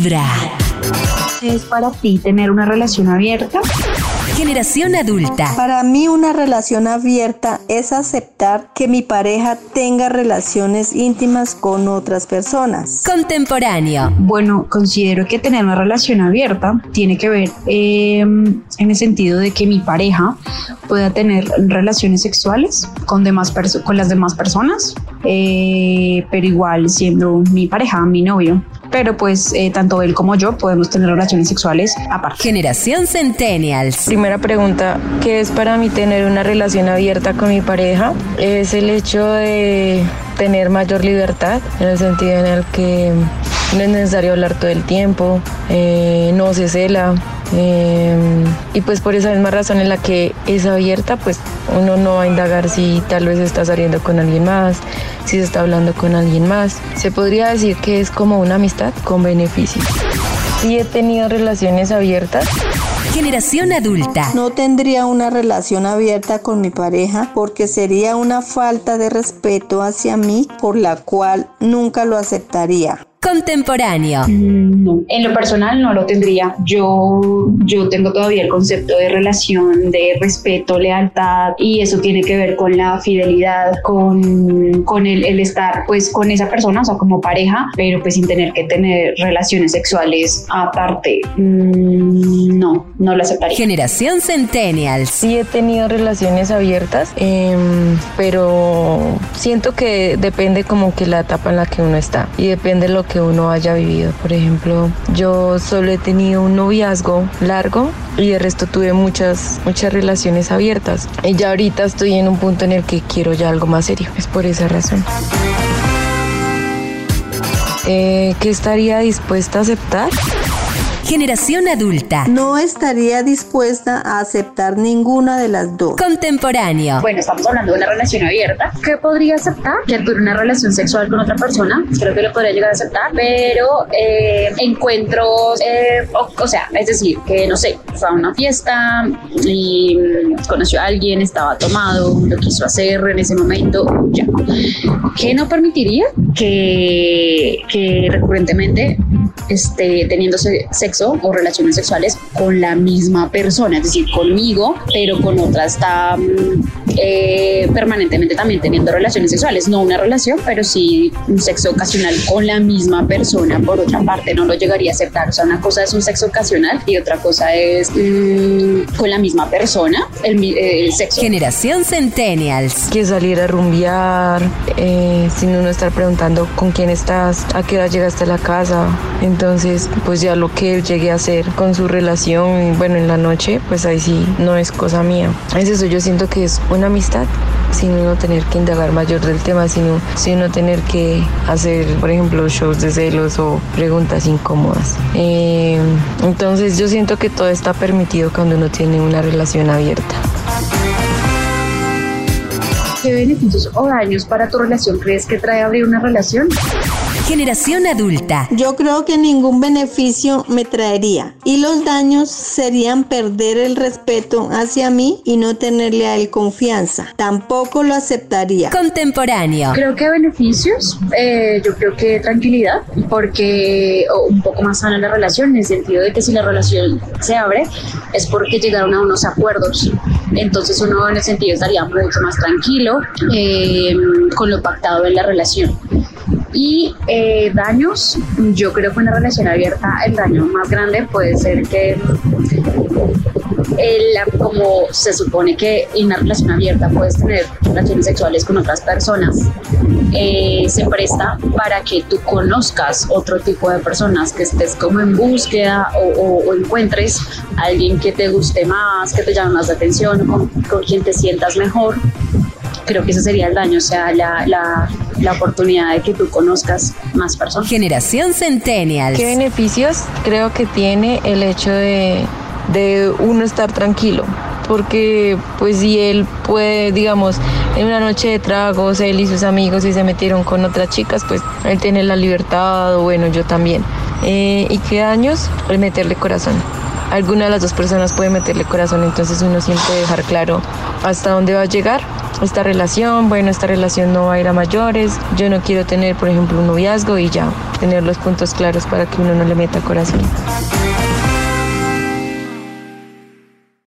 Vibra. ¿Es para ti tener una relación abierta? Generación adulta. Para mí una relación abierta es aceptar que mi pareja tenga relaciones íntimas con otras personas. Contemporáneo. Bueno, considero que tener una relación abierta tiene que ver eh, en el sentido de que mi pareja pueda tener relaciones sexuales con, demás con las demás personas, eh, pero igual siendo mi pareja, mi novio pero pues eh, tanto él como yo podemos tener relaciones sexuales aparte. Generación Centennials. Primera pregunta, ¿qué es para mí tener una relación abierta con mi pareja? Es el hecho de tener mayor libertad, en el sentido en el que no es necesario hablar todo el tiempo, eh, no se cela, eh, y pues por esa misma razón en la que es abierta, pues uno no va a indagar si tal vez está saliendo con alguien más, si se está hablando con alguien más. Se podría decir que es como una amistad con beneficios. Sí he tenido relaciones abiertas. Generación adulta. No tendría una relación abierta con mi pareja porque sería una falta de respeto hacia mí por la cual nunca lo aceptaría. Contemporáneo. Mm, no, en lo personal no lo tendría. Yo, yo tengo todavía el concepto de relación, de respeto, lealtad y eso tiene que ver con la fidelidad, con, con el, el, estar pues con esa persona, o sea, como pareja, pero pues sin tener que tener relaciones sexuales aparte. Mm, no, no lo aceptaría. Generación Centennial. Sí he tenido relaciones abiertas, eh, pero siento que depende como que la etapa en la que uno está y depende lo que uno haya vivido. Por ejemplo, yo solo he tenido un noviazgo largo y de resto tuve muchas, muchas relaciones abiertas. Y ya ahorita estoy en un punto en el que quiero ya algo más serio. Es por esa razón. Eh, ¿Qué estaría dispuesta a aceptar? Generación adulta. No estaría dispuesta a aceptar ninguna de las dos. Contemporáneo. Bueno, estamos hablando de una relación abierta. ¿Qué podría aceptar? Que tuve una relación sexual con otra persona. Creo que lo podría llegar a aceptar. Pero eh, encuentros, eh, o, sea, es decir, que no sé, fue a una fiesta y conoció a alguien, estaba tomado, lo quiso hacer en ese momento, ya. ¿Qué no permitiría? Que, que recurrentemente esté teniendo sexo o relaciones sexuales con la misma persona, es decir, conmigo, pero con otra está eh, permanentemente también teniendo relaciones sexuales, no una relación, pero sí un sexo ocasional con la misma persona. Por otra parte, no lo llegaría a aceptar. O sea, una cosa es un sexo ocasional y otra cosa es mm, con la misma persona el, sexo. Generación Centennials. Que salir a rumbear, eh, sin uno estar preguntando con quién estás, a qué hora llegaste a la casa. Entonces, pues ya lo que él llegue a hacer con su relación, bueno, en la noche, pues ahí sí no es cosa mía. Es eso, yo siento que es una amistad sin uno tener que indagar mayor del tema, sino, sin uno tener que hacer, por ejemplo, shows de celos o preguntas incómodas. Eh, entonces yo siento que todo está permitido cuando uno tiene una relación abierta. ¿Qué beneficios o daños para tu relación crees que trae abrir una relación? Generación adulta. Yo creo que ningún beneficio me traería y los daños serían perder el respeto hacia mí y no tenerle a él confianza. Tampoco lo aceptaría. Contemporáneo. Creo que beneficios, eh, yo creo que tranquilidad, porque un poco más sana la relación, en el sentido de que si la relación se abre es porque llegaron a unos acuerdos. Entonces uno en ese sentido estaría mucho más tranquilo eh, con lo pactado en la relación. Y eh, daños, yo creo que una relación abierta, el daño más grande puede ser que el, como se supone que en una relación abierta puedes tener relaciones sexuales con otras personas, eh, se presta para que tú conozcas otro tipo de personas, que estés como en búsqueda o, encuentres a alguien que te guste más, que te llame más la atención, con, con quien te sientas mejor. Creo que ese sería el daño, o sea, la, la, la oportunidad de que tú conozcas más personas. Generación Centennial. ¿Qué beneficios creo que tiene el hecho de, de uno estar tranquilo? porque pues si él puede, digamos, en una noche de tragos, él y sus amigos y se metieron con otras chicas, pues él tiene la libertad, o bueno, yo también. Eh, ¿Y qué daños? El meterle corazón. Alguna de las dos personas puede meterle corazón, entonces uno siempre dejar claro hasta dónde va a llegar esta relación, bueno, esta relación no va a ir a mayores, yo no quiero tener, por ejemplo, un noviazgo y ya, tener los puntos claros para que uno no le meta corazón.